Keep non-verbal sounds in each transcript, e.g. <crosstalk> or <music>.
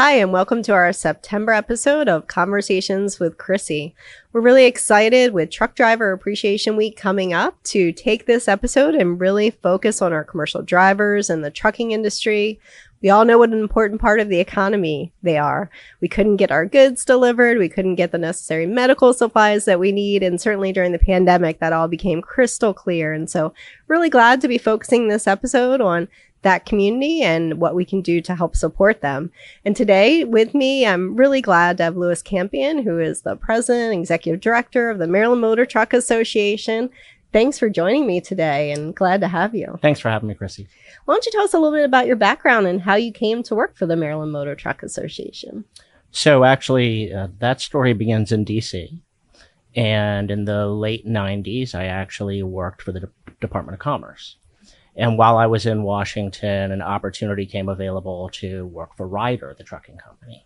Hi, and welcome to our September episode of Conversations with Chrissy. We're really excited with Truck Driver Appreciation Week coming up to take this episode and really focus on our commercial drivers and the trucking industry. We all know what an important part of the economy they are. We couldn't get our goods delivered. We couldn't get the necessary medical supplies that we need. And certainly during the pandemic, that all became crystal clear. And so really glad to be focusing this episode on that community and what we can do to help support them. And today with me, I'm really glad to have Louis Campion, who is the president, and executive director of the Maryland Motor Truck Association. Thanks for joining me today and glad to have you. Thanks for having me, Chrissy. Why don't you tell us a little bit about your background and how you came to work for the Maryland Motor Truck Association? So, actually, uh, that story begins in DC. And in the late 90s, I actually worked for the De- Department of Commerce. And while I was in Washington, an opportunity came available to work for Ryder, the trucking company.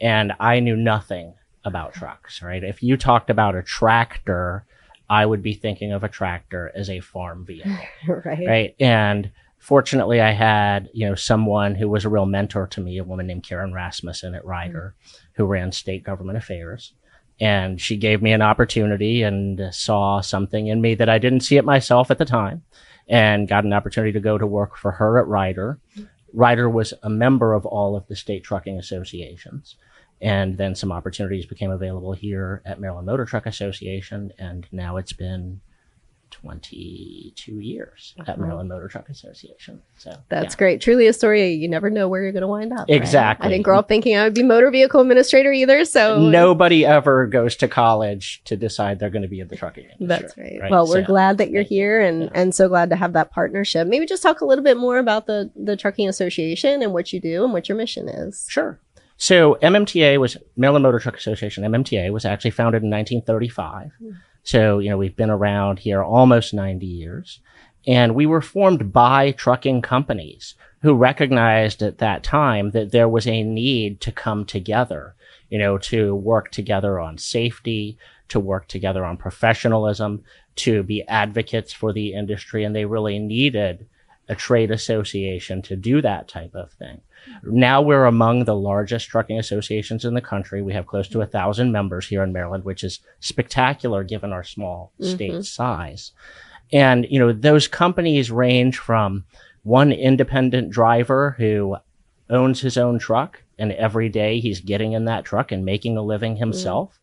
And I knew nothing about trucks, right? If you talked about a tractor, I would be thinking of a tractor as a farm vehicle. <laughs> right. Right. And fortunately, I had, you know, someone who was a real mentor to me, a woman named Karen Rasmussen at Ryder, mm-hmm. who ran state government affairs. And she gave me an opportunity and saw something in me that I didn't see it myself at the time and got an opportunity to go to work for her at Ryder. Ryder was a member of all of the state trucking associations. And then some opportunities became available here at Maryland Motor Truck Association. And now it's been 22 years at uh-huh. Maryland Motor Truck Association. So that's yeah. great. Truly a story. You never know where you're going to wind up. Exactly. Right? I didn't grow up thinking I would be motor vehicle administrator either. So nobody ever goes to college to decide they're going to be in the trucking industry. That's right. right? Well, we're so, glad that you're here and, yeah. and so glad to have that partnership. Maybe just talk a little bit more about the, the trucking association and what you do and what your mission is. Sure. So MMTA was Maryland Motor Truck Association. MMTA was actually founded in 1935. Mm-hmm so, you know, we've been around here almost 90 years. And we were formed by trucking companies who recognized at that time that there was a need to come together, you know, to work together on safety, to work together on professionalism, to be advocates for the industry. And they really needed a trade association to do that type of thing. Now we're among the largest trucking associations in the country. We have close to a thousand members here in Maryland, which is spectacular given our small mm-hmm. state size. And, you know, those companies range from one independent driver who owns his own truck and every day he's getting in that truck and making a living mm-hmm. himself. Mm-hmm.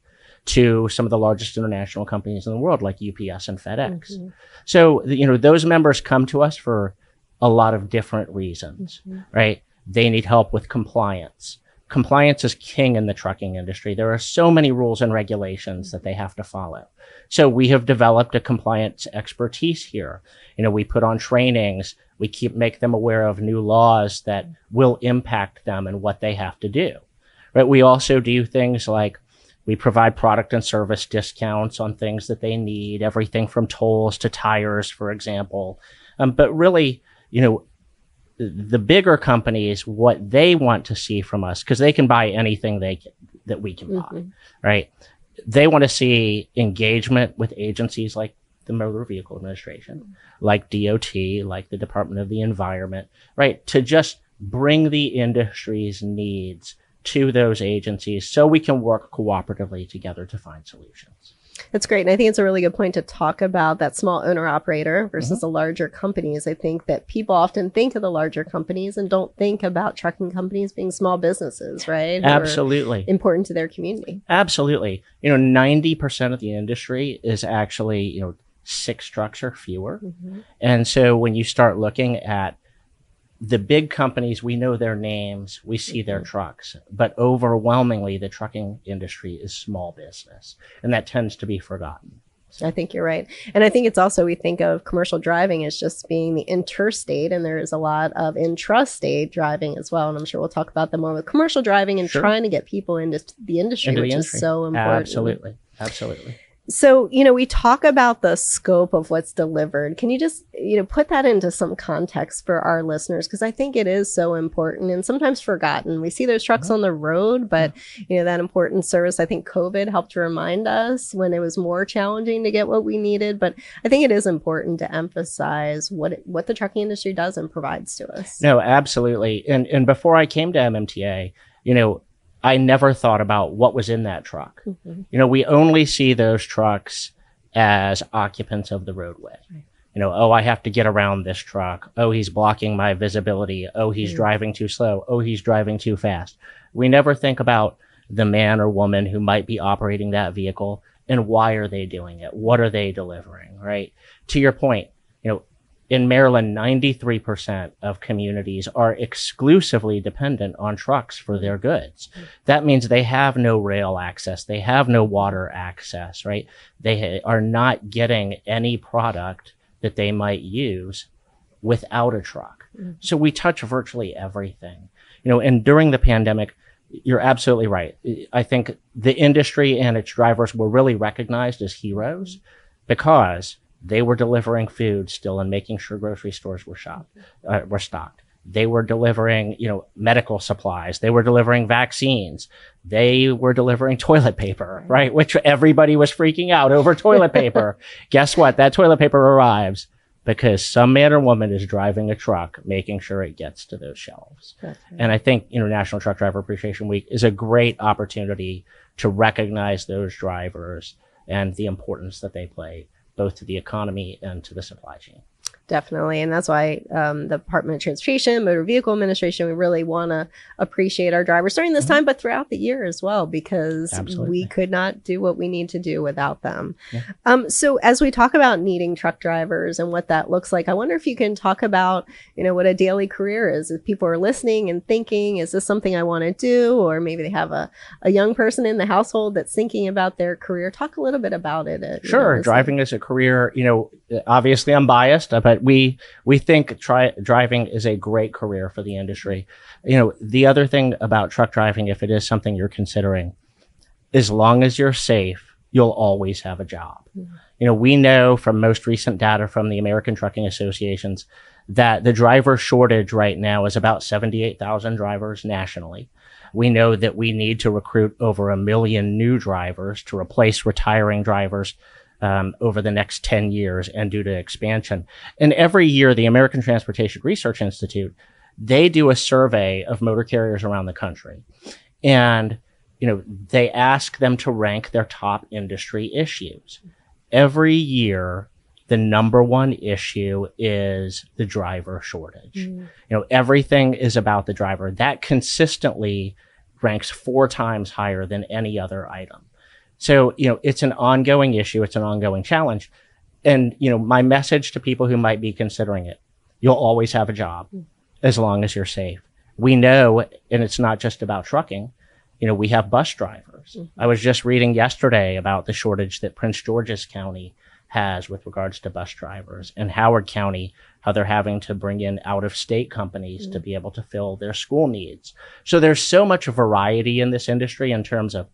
To some of the largest international companies in the world, like UPS and FedEx. Mm-hmm. So, you know, those members come to us for a lot of different reasons, mm-hmm. right? They need help with compliance. Compliance is king in the trucking industry. There are so many rules and regulations that they have to follow. So we have developed a compliance expertise here. You know, we put on trainings. We keep make them aware of new laws that will impact them and what they have to do. Right. We also do things like we provide product and service discounts on things that they need, everything from tolls to tires, for example. Um, but really, you know, the bigger companies what they want to see from us because they can buy anything they can, that we can mm-hmm. buy, right? They want to see engagement with agencies like the Motor Vehicle Administration, like DOT, like the Department of the Environment, right? To just bring the industry's needs to those agencies so we can work cooperatively together to find solutions. That's great. And I think it's a really good point to talk about that small owner operator versus mm-hmm. the larger companies. I think that people often think of the larger companies and don't think about trucking companies being small businesses, right? Absolutely. important to their community. Absolutely. You know, 90% of the industry is actually, you know, six trucks or fewer. Mm-hmm. And so when you start looking at the big companies, we know their names, we see mm-hmm. their trucks, but overwhelmingly the trucking industry is small business, and that tends to be forgotten. I think you're right. And I think it's also, we think of commercial driving as just being the interstate, and there is a lot of intrastate driving as well. And I'm sure we'll talk about that more with commercial driving and sure. trying to get people into the industry, into which the industry. is so important. Absolutely. Absolutely. So, you know, we talk about the scope of what's delivered. Can you just, you know, put that into some context for our listeners? Because I think it is so important and sometimes forgotten. We see those trucks mm-hmm. on the road, but, you know, that important service, I think COVID helped to remind us when it was more challenging to get what we needed. But I think it is important to emphasize what, it, what the trucking industry does and provides to us. No, absolutely. And, and before I came to MMTA, you know, I never thought about what was in that truck. Mhm. You know, we only see those trucks as occupants of the roadway. You know, oh, I have to get around this truck. Oh, he's blocking my visibility. Oh, he's Mm. driving too slow. Oh, he's driving too fast. We never think about the man or woman who might be operating that vehicle and why are they doing it? What are they delivering? Right. To your point, in Maryland, 93% of communities are exclusively dependent on trucks for their goods. That means they have no rail access. They have no water access, right? They are not getting any product that they might use without a truck. Mhm. So we touch virtually everything, you know, and during the pandemic, you're absolutely right. I think the industry and its drivers were really recognized as heroes because they were delivering food still and making sure grocery stores were shopped, uh, were stocked. They were delivering, you know, medical supplies. They were delivering vaccines. They were delivering toilet paper, right? Which everybody was freaking out over toilet paper. <laughs> Guess what? That toilet paper arrives because some man or woman is driving a truck, making sure it gets to those shelves. Right. And I think International Truck Driver Appreciation Week is a great opportunity to recognize those drivers and the importance that they play both to the economy and to the supply chain. Definitely. And that's why um, the Department of Transportation, Motor Vehicle Administration, we really want to appreciate our drivers during this time, but throughout the year as well, because Absolutely. we could not do what we need to do without them. Yeah. Um, so as we talk about needing truck drivers and what that looks like, I wonder if you can talk about, you know, what a daily career is. If people are listening and thinking, is this something I want to do? Or maybe they have a, a young person in the household that's thinking about their career. Talk a little bit about it. uh, you Sure, know, as driving is a career. You know, obviously I'm biased, uh, but we we think try, driving is a great career for the industry. You know, the other thing about truck driving, if it is something you're considering, as long as you're safe, you'll always have a job. Mhm. You know, we know from most recent data from the American Trucking Associations that the driver shortage right now is about 78,000 drivers nationally. We know that we need to recruit over a million new drivers to replace retiring drivers um, over the next 10 years and due to expansion. And every year, the American Transportation Research Institute, they do a survey of motor carriers around the country. And, you know, they ask them to rank their top industry issues. Every year, the number one issue is the driver shortage. Mm. You know, everything is about the driver. That consistently ranks four times higher than any other item. So, you know, it's an ongoing issue. It's an ongoing challenge. And, you know, my message to people who might be considering it, you'll always have a job as long as you're safe. We know, and it's not just about trucking, you know, we have bus drivers. Mhm. I was just reading yesterday about the shortage that Prince George's County has with regards to bus drivers and Howard County, how they're having to bring in out of state companies to be able to fill their school needs. So there's so much variety in this industry in terms of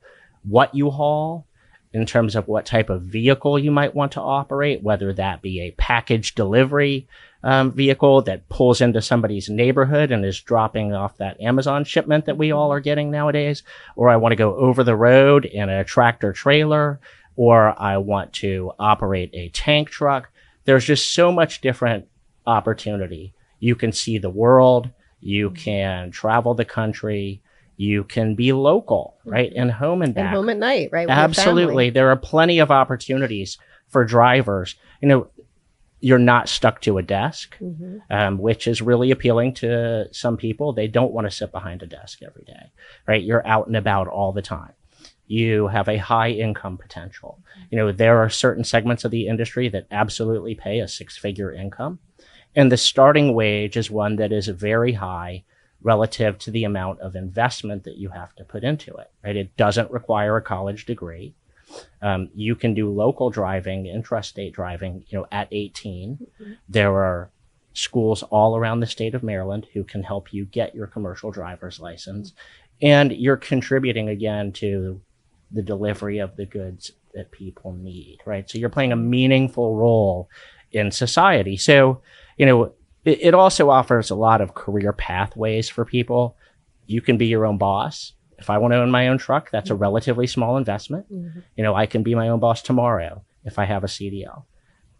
what you haul, in terms of what type of vehicle you might want to operate, whether that be a package delivery um, vehicle that pulls into somebody's neighborhood and is dropping off that Amazon shipment that we all are getting nowadays, or I want to go over the road in a tractor trailer, or I want to operate a tank truck. There's just so much different opportunity. You can see the world, you can travel the country, you can be local, right? And home and And home at night, right? Absolutely. There are plenty of opportunities for drivers. You know, you're not stuck to a desk, Mhm. um, which is really appealing to some people. They don't want to sit behind a desk every day, right? You're out and about all the time. You have a high income potential. You know, there are certain segments of the industry that absolutely pay a six figure income. And the starting wage is one that is very high relative to the amount of investment that you have to put into it, right? It doesn't require a college degree. Um, you can do local driving, intrastate driving, you know, at 18. There are schools all around the state of Maryland who can help you get your commercial driver's license. And you're contributing again to the delivery of the goods that people need, right? So you're playing a meaningful role in society. So, you know, it, it also offers a lot of career pathways for people. You can be your own boss. If I want to own my own truck, that's a relatively small investment. Mhm. You know, I can be my own boss tomorrow if I have a CDL.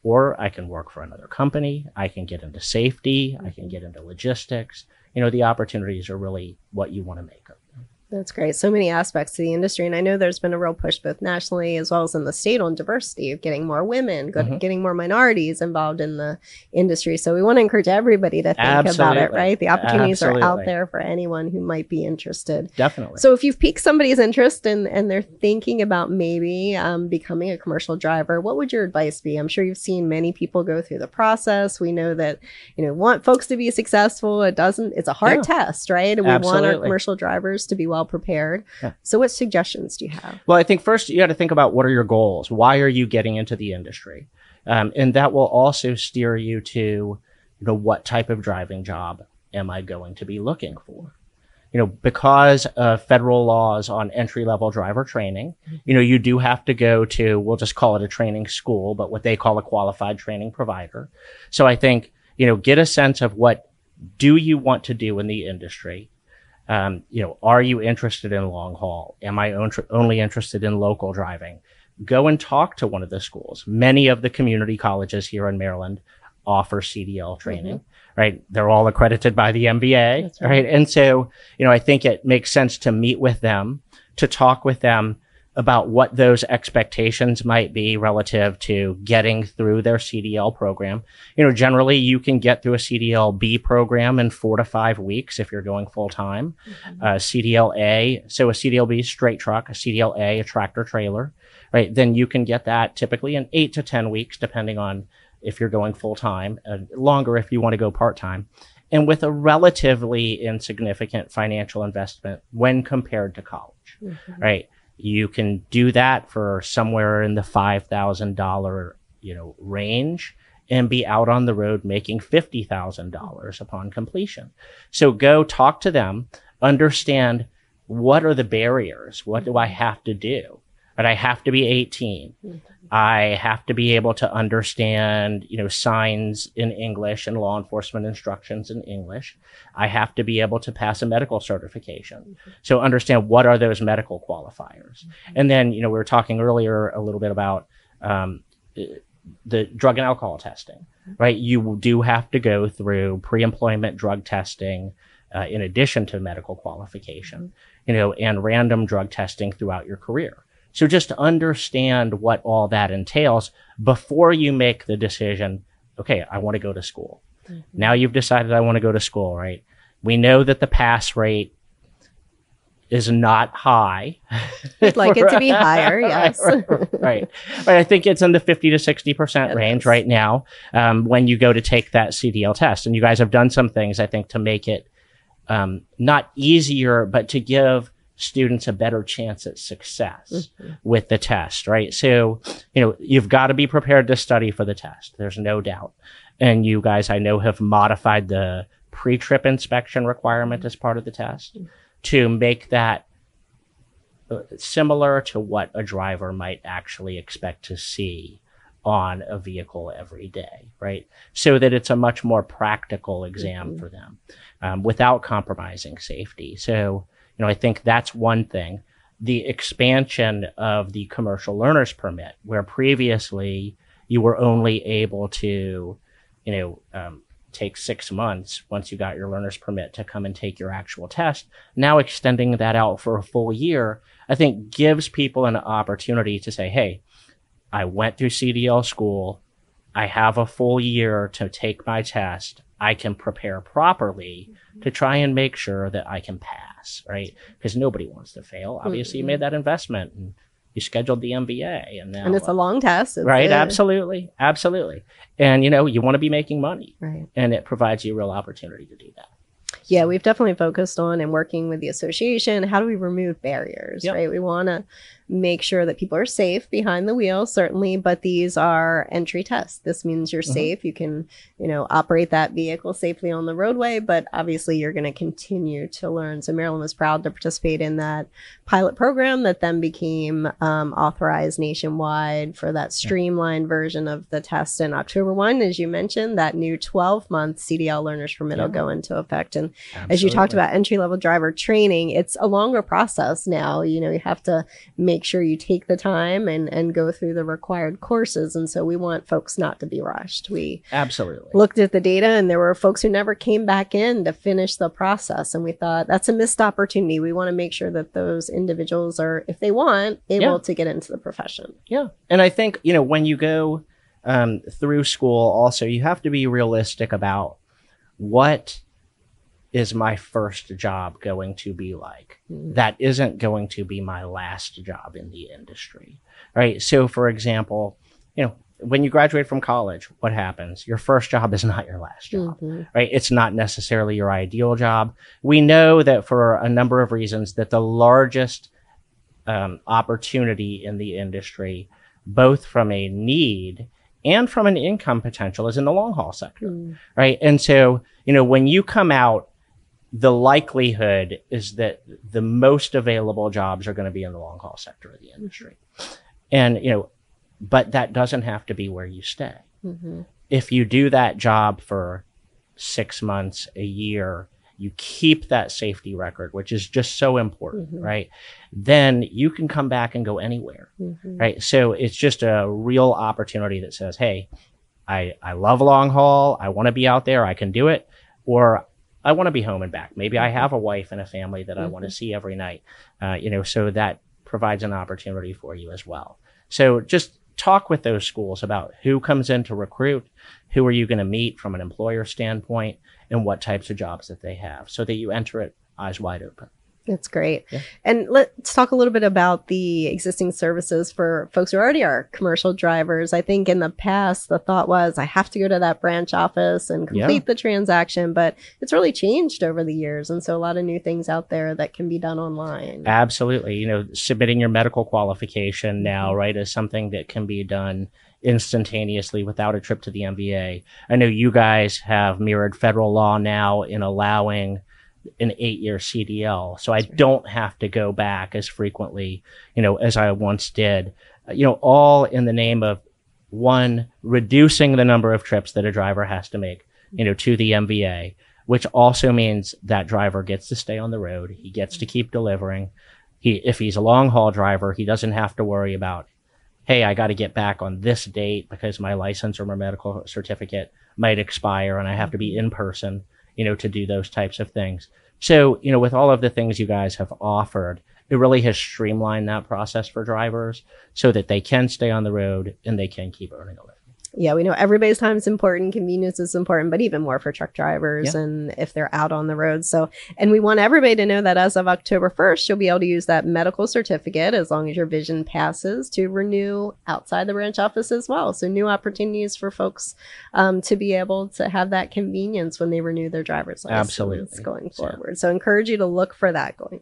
Or I can work for another company. I can get into safety. I can get into logistics. You know, the opportunities are really what you want to make of. That's great. So many aspects to the industry. And I know there's been a real push both nationally as well as in the state on diversity of getting more women, Mhm. getting more minorities involved in the industry. So we want to encourage everybody to think about it, right? The opportunities are out there for anyone who might be interested. Definitely. So if you've piqued somebody's interest and, and they're thinking about maybe um, becoming a commercial driver, what would your advice be? I'm sure you've seen many people go through the process. We know that, you know, want folks to be successful. It doesn't, it's a hard Yeah. test, right? And we want our commercial drivers to be well prepared. Yeah. So what suggestions do you have? Well, I think first you got to think about what are your goals? Why are you getting into the industry? Um, and that will also steer you to, you know, what type of driving job am I going to be looking for? You know, because of federal laws on entry level driver training, you know, you do have to go to, we'll just call it a training school, but what they call a qualified training provider. So I think, you know, get a sense of what do you want to do in the industry? Um, you know, are you interested in long haul? Am I on- only interested in local driving? Go and talk to one of the schools. Many of the community colleges here in Maryland offer CDL training, right? They're all accredited by the MVA, right. right. And so, you know, I think it makes sense to meet with them, to talk with them about what those expectations might be relative to getting through their CDL program. You know, generally you can get through a CDL B program in four to five weeks if you're going full time. Uh, CDL A, so a CDL B straight truck, a CDL A, a tractor trailer, right? Then you can get that typically in eight to 10 weeks, depending on if you're going full time, uh, longer if you want to go part time. And with a relatively insignificant financial investment when compared to college, right? You can do that for somewhere in the $5,000, you know, range and be out on the road making $50,000 upon completion. So go talk to them, understand what are the barriers? What do I have to do? But I have to be 18. Mm-hmm. I have to be able to understand, you know, signs in English and law enforcement instructions in English. I have to be able to pass a medical certification. Mm-hmm. So understand what are those medical qualifiers. Mm-hmm. And then, you know, we were talking earlier a little bit about um, the drug and alcohol testing, right? You do have to go through pre-employment drug testing uh, in addition to medical qualification, you know, and random drug testing throughout your career. So just understand what all that entails before you make the decision. Okay, I want to go to school. Now you've decided I want to go to school, right? We know that the pass rate is not high. We'd like it to be <laughs> higher, <laughs> yes. right, right. Right. I think it's in the 50 to 60% It range is. right now um, when you go to take that CDL test. And you guys have done some things, I think, to make it um, not easier, but to give students a better chance at success with the test, right? So, you know, you've got to be prepared to study for the test. There's no doubt. And you guys, I know, have modified the pre trip inspection requirement as part of the test to make that uh, similar to what a driver might actually expect to see on a vehicle every day, right? So that it's a much more practical exam for them um, without compromising safety. So, you know, I think that's one thing. The expansion of the commercial learner's permit, where previously you were only able to, you know, um, take six months once you got your learner's permit to come and take your actual test. Now extending that out for a full year, I think gives people an opportunity to say, hey, I went through CDL school. I have a full year to take my test. I can prepare properly to try and make sure that I can pass, right? Because nobody wants to fail. Obviously, you made mm-hmm. that investment and you scheduled the MVA, and now and it's a uh, long test. It's right. Absolutely, absolutely. And you know, you want to be making money, Right. and it provides you a real opportunity to do that. Yeah, we've definitely focused on and working with the association. How do we remove barriers, Yep. right? We want to make sure that people are safe behind the wheel, certainly, but these are entry tests. This means you're Mhm. safe. You can, you know, operate that vehicle safely on the roadway, but obviously you're going to continue to learn. So Maryland was proud to participate in that pilot program that then became um, authorized nationwide for that streamlined version of the test in October 1. As you mentioned, that new 12 month CDL learners permit will go into effect in And as you talked about entry level driver training, it's a longer process now. You know, you have to make sure you take the time and, and go through the required courses. And so we want folks not to be rushed. We absolutely looked at the data and there were folks who never came back in to finish the process. And we thought that's a missed opportunity. We want to make sure that those individuals are, if they want, able yeah. to get into the profession. Yeah. And I think, you know, when you go um, through school, also, you have to be realistic about what is my first job going to be like? Mm. That isn't going to be my last job in the industry, right? So, for example, you know, when you graduate from college, what happens? Your first job is not your last job, mm-hmm. right? It's not necessarily your ideal job. We know that for a number of reasons that the largest um, opportunity in the industry, both from a need and from an income potential is in the long haul sector, mm. right? And so, you know, when you come out, the likelihood is that the most available jobs are going to be in the long haul sector of the industry. And, you know, but that doesn't have to be where you stay. Mm-hmm. If you do that job for six months, a year, you keep that safety record, which is just so important, mm-hmm. right? Then you can come back and go anywhere, mm-hmm. right? So it's just a real opportunity that says, hey, I, I love long haul. I want to be out there. I can do it. Or I want to be home and back. Maybe I mm-hmm. have a wife and a family that I want to mm-hmm. see every night. Uh, you know, so that provides an opportunity for you as well. So just talk with those schools about who comes in to recruit, who are you going to meet from an employer standpoint, and what types of jobs that they have so that you enter it eyes wide open. That's great. Yeah. And let's talk a little bit about the existing services for folks who already are commercial drivers. I think in the past, the thought was I have to go to that branch office and complete yeah. the transaction, but it's really changed over the years. And so a lot of new things out there that can be done online. Absolutely. You know, submitting your medical qualification now, mm-hmm. right, is something that can be done instantaneously without a trip to the MVA. I know you guys have mirrored federal law now in allowing an eight year CDL. So I don't have to go back as frequently, you know, as I once did, uh, you know, all in the name of one, reducing the number of trips that a driver has to make, you know, to the MVA, which also means that driver gets to stay on the road. He gets to mm-hmm. keep delivering. He, if he's a long haul driver, he doesn't have to worry about, Hey, I got to get back on this date because my license or my medical certificate might expire and I have to be mm-hmm. in person you know, to do those types of things. So, you know, with all of the things you guys have offered, it really has streamlined that process for drivers so that they can stay on the road and they can keep earning a living yeah, we know everybody's time is important, convenience is important, but even more for truck drivers yeah. and if they're out on the road. So, and we want everybody to know that as of October 1st, you'll be able to use that medical certificate as long as your vision passes to renew outside the branch office as well. So, new opportunities for folks um, to be able to have that convenience when they renew their driver's license Absolutely. going forward. So, encourage you to look for that going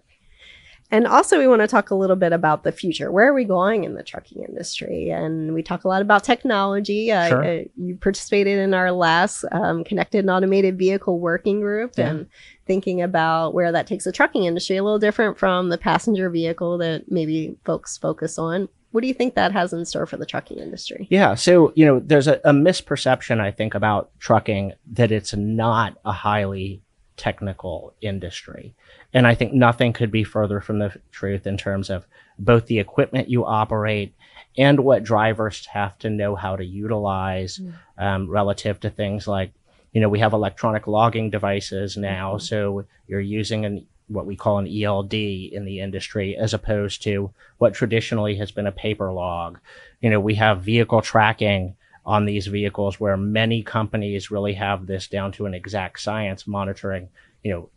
and also, we want to talk a little bit about the future. Where are we going in the trucking industry? And we talk a lot about technology. Uh, sure. Uh, you participated in our last um, connected and automated vehicle working group yeah. and thinking about where that takes the trucking industry, a little different from the passenger vehicle that maybe folks focus on. What do you think that has in store for the trucking industry? Yeah. So, you know, there's a, a misperception, I think, about trucking that it's not a highly technical industry. And I think nothing could be further from the truth in terms of both the equipment you operate and what drivers have to know how to utilize mm. um, relative to things like, you know, we have electronic logging devices now. Mm-hmm. So you're using an what we call an ELD in the industry as opposed to what traditionally has been a paper log. You know, we have vehicle tracking on these vehicles where many companies really have this down to an exact science monitoring, you know,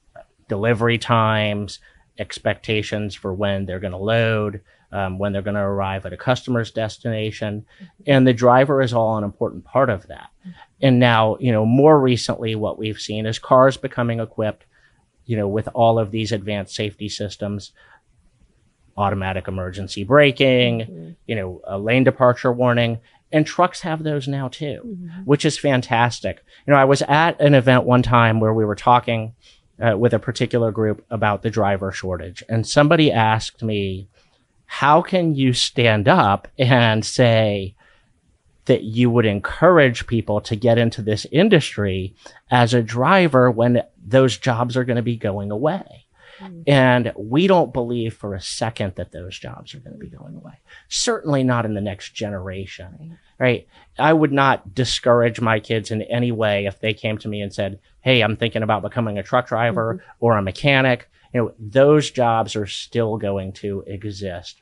delivery times, expectations for when they're going to load, um, when they're going to arrive at a customer's destination. And the driver is all an important part of that. And now, you know, more recently, what we've seen is cars becoming equipped, you know, with all of these advanced safety systems, automatic emergency braking, mm-hmm. you know, a lane departure warning and trucks have those now too, mm-hmm. which is fantastic. You know, I was at an event one time where we were talking uh, with a particular group about the driver shortage, and somebody asked me, "How can you stand up and say?" That you would encourage people to get into this industry as a driver when those jobs are going to be going away. Mm. And we don't believe for a second that those jobs are going to be mm. going away. Certainly not in the next generation, right? I would not discourage my kids in any way if they came to me and said, Hey, I'm thinking about becoming a truck driver mm-hmm. or a mechanic. You know, those jobs are still going to exist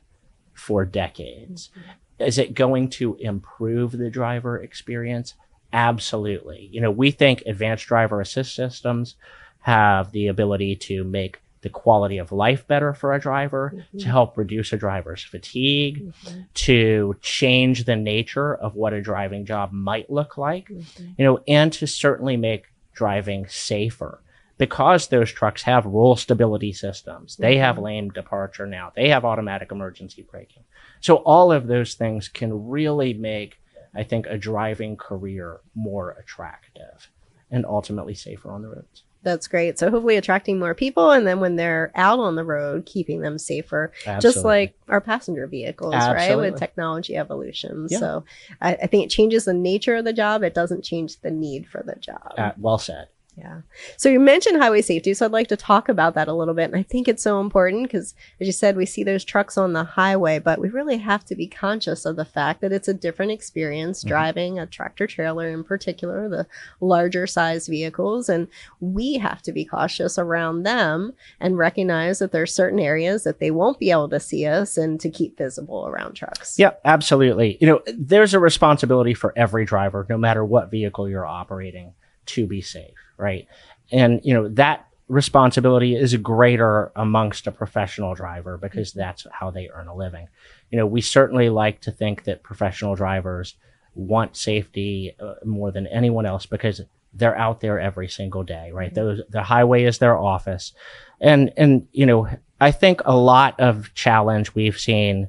for decades. Mm-hmm. Is it going to improve the driver experience? Absolutely. You know, we think advanced driver assist systems have the ability to make the quality of life better for a driver, to mm-hmm. help reduce a driver's fatigue, mm-hmm. to change the nature of what a driving job might look like, mm-hmm. you know, and to certainly make driving safer. Because those trucks have roll stability systems, they have lane departure now, they have automatic emergency braking. So all of those things can really make, I think, a driving career more attractive and ultimately safer on the roads. That's great. So hopefully attracting more people and then when they're out on the road, keeping them safer. Just like our passenger vehicles, right? With technology evolution. Yeah. So I, I think it changes the nature of the job. It doesn't change the need for the job. Uh, well said. Yeah. So you mentioned highway safety. So I'd like to talk about that a little bit. And I think it's so important because, as you said, we see those trucks on the highway, but we really have to be conscious of the fact that it's a different experience Mhm. driving a tractor trailer in particular, the larger size vehicles. And we have to be cautious around them and recognize that there are certain areas that they won't be able to see us and to keep visible around trucks. Yeah, absolutely. You know, there's a responsibility for every driver, no matter what vehicle you're operating, to be safe, right? And, you know, that responsibility is greater amongst a professional driver because that's how they earn a living. You know, we certainly like to think that professional drivers want safety uh, more than anyone else because they're out there every single day, right? Those the highway is their office. And and you know, I think a lot of challenge we've seen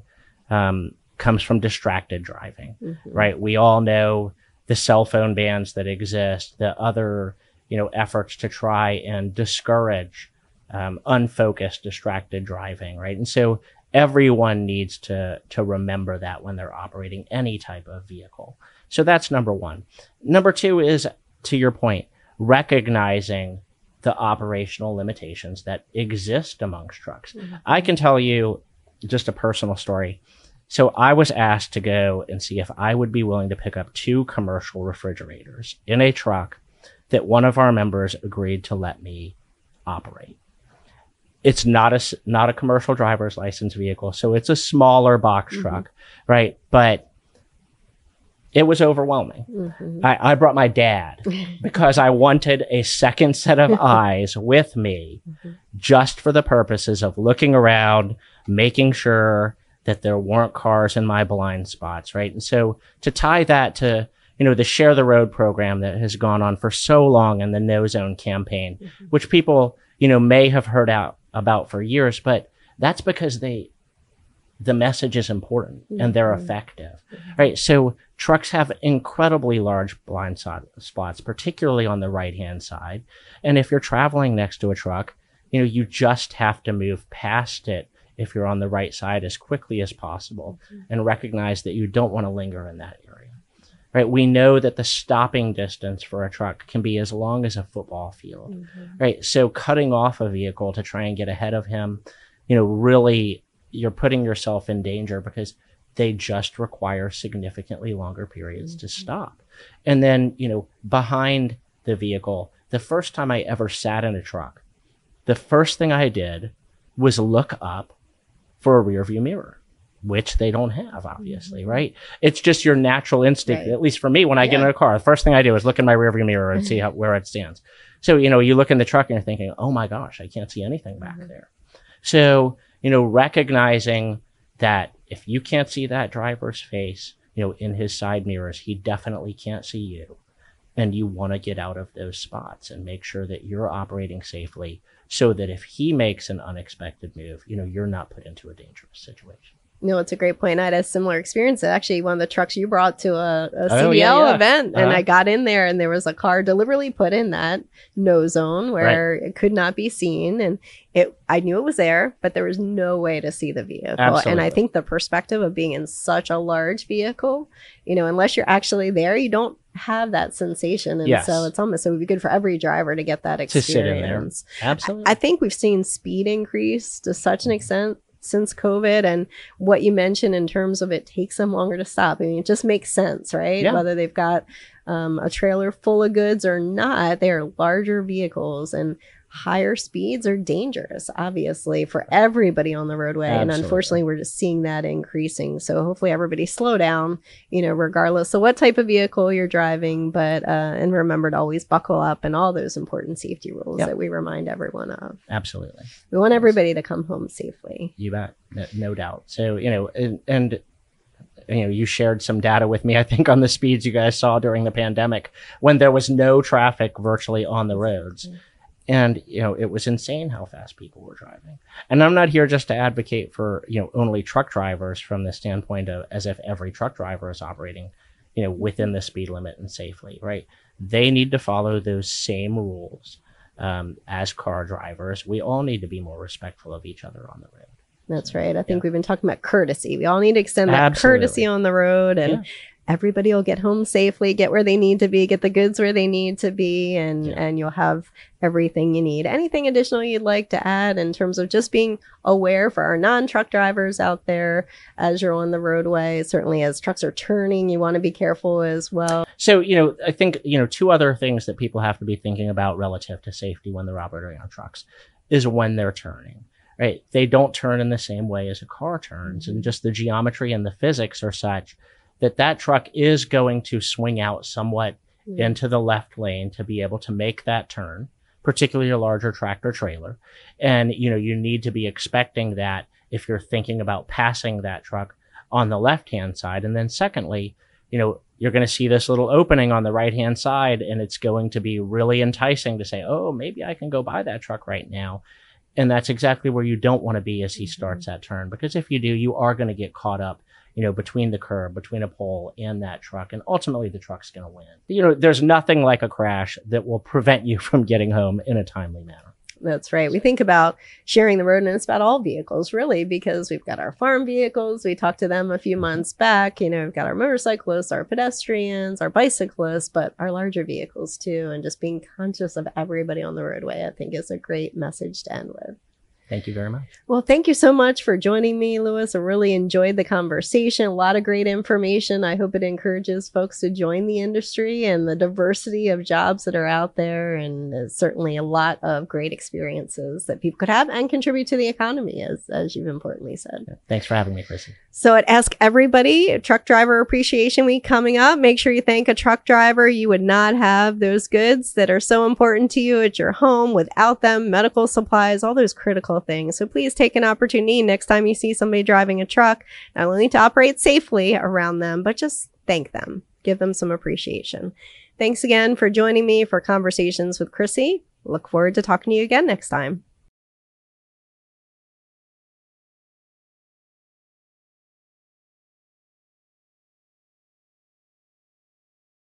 um, comes from distracted driving, Mhm. right? We all know the cell phone bans that exist, the other, you know, efforts to try and discourage um, unfocused, distracted driving, right? And so everyone needs to to remember that when they're operating any type of vehicle. So that's number one. Number two is, to your point, recognizing the operational limitations that exist amongst trucks. Mhm. I can tell you just a personal story. So I was asked to go and see if I would be willing to pick up two commercial refrigerators in a truck that one of our members agreed to let me operate. It's not a not a commercial driver's license vehicle, so it's a smaller box Mhm. truck, right? But it was overwhelming. Mhm. I, I brought my dad <laughs> because I wanted a second set of <laughs> eyes with me Mhm. just for the purposes of looking around, making sure that there weren't cars in my blind spots, right? And so to tie that to, you know, the Share the Road program that has gone on for so long and the No Zone campaign, Mhm. which people, you know, may have heard out about for years, but that's because they, the message is important and they're Mhm. effective, right? So trucks have incredibly large blind spot, spots, particularly on the right hand side. And if you're traveling next to a truck, you know, you just have to move past it if you're on the right side as quickly as possible and recognize that you don't want to linger in that area. Right? We know that the stopping distance for a truck can be as long as a football field Mhm. right? So cutting off a vehicle to try and get ahead of him, you know, really you're putting yourself in danger because they just require significantly longer periods to Mhm. stop. And then, you know, behind the vehicle, the first time I ever sat in a truck, the first thing I did was look up for a rear view mirror, which they don't have, obviously, Mhm. right? It's just your natural instinct, Right. at least for me, when I get in a car, the first thing I do is look in my rearview mirror and see how, where it stands. So, you know, you look in the truck and you're thinking, oh my gosh, I can't see anything back Mhm. there. So, you know, recognizing that if you can't see that driver's face, you know, in his side mirrors, he definitely can't see you. And you want to get out of those spots and make sure that you're operating safely so that if he makes an unexpected move, you know, you're not put into a dangerous situation. No, it's a great point. I had a similar experience. Actually, one of the trucks you brought to a, a Oh, yeah, yeah. event, and Uh-huh. I got in there, and there was a car deliberately put in that no zone where it could not be seen, and it. I knew it was there, but there was no way to see the vehicle. And I think the perspective of being in such a large vehicle, you know, unless you're actually there, you don't have that sensation, and Yes. so it's almost it would be good for every driver to get that experience. sit in there. Absolutely. I think we've seen speed increase to such an extent since COVID and what you mentioned in terms of it takes them longer to stop. I mean, it just makes sense, right? Yeah. Whether they've got um, a trailer full of goods or not, they are larger vehicles and higher speeds are dangerous, obviously, for everybody on the roadway. And unfortunately, we're just seeing that increasing. So hopefully everybody slow down, you know, regardless of what type of vehicle you're driving. But, uh, and remember to always buckle up and all those important safety rules Yep. that we remind everyone of. Absolutely. We want everybody to come home safely. You bet, no, no doubt. So you know, and, and you know, you shared some data with me. I think on the speeds you guys saw during the pandemic when there was no traffic virtually on the roads, and you know, it was insane how fast people were driving. And I'm not here just to advocate for you know only truck drivers from the standpoint of as if every truck driver is operating, you know, within the speed limit and safely, right? They need to follow those same rules um, as car drivers. We all need to be more respectful of each other on the road. That's right. I think we've been talking about courtesy. We all need to extend that Absolutely. courtesy on the road and Yeah. Everybody will get home safely, get where they need to be, get the goods where they need to be, and Yeah. and you'll have everything you need. Anything additional you'd like to add in terms of just being aware for our non-truck drivers out there as you're on the roadway? Certainly as trucks are turning, you want to be careful as well. So, you know, I think, you know, two other things that people have to be thinking about relative to safety when they're operating on trucks is when they're turning, right? They don't turn in the same way as a car turns, mm-hmm. and just the geometry and the physics are such that that truck is going to swing out somewhat Yeah. into the left lane to be able to make that turn, particularly a larger tractor trailer. And, you know, you need to be expecting that if you're thinking about passing that truck on the left hand side. And then secondly, you know, you're going to see this little opening on the right hand side and it's going to be really enticing to say, oh, maybe I can go by that truck right now. And that's exactly where you don't want to be as he mm-hmm. starts that turn. Because if you do, you are going to get caught up, you know, between the curb, between a pole and that truck. And ultimately the truck's going to win. You know, there's nothing like a crash that will prevent you <laughs> from getting home in a timely manner. That's right. We think about sharing the road, and it's about all vehicles, really, because we've got our farm vehicles. We talked to them a few mm-hmm. months back. You know, we've got our motorcyclists, our pedestrians, our bicyclists, but our larger vehicles too. And just being conscious of everybody on the roadway, I think, is a great message to end with. Thank you very much. Well, thank you so much for joining me, Louis. I really enjoyed the conversation. A lot of great information. I hope it encourages folks to join the industry and the diversity of jobs that are out there. And certainly a lot of great experiences that people could have and contribute to the economy, as, as you've importantly said. Thanks for having me, Chrissy. So I'd ask everybody, Truck Driver Appreciation Week coming up. Make sure you thank a truck driver. You would not have those goods that are so important to you at your home without them, medical supplies, all those critical things. So please take an opportunity next time you see somebody driving a truck, not only to operate safely around them, but just thank them. Give them some appreciation. Thanks again for joining me for Conversations with Chrissy. Look forward to talking to you again next time.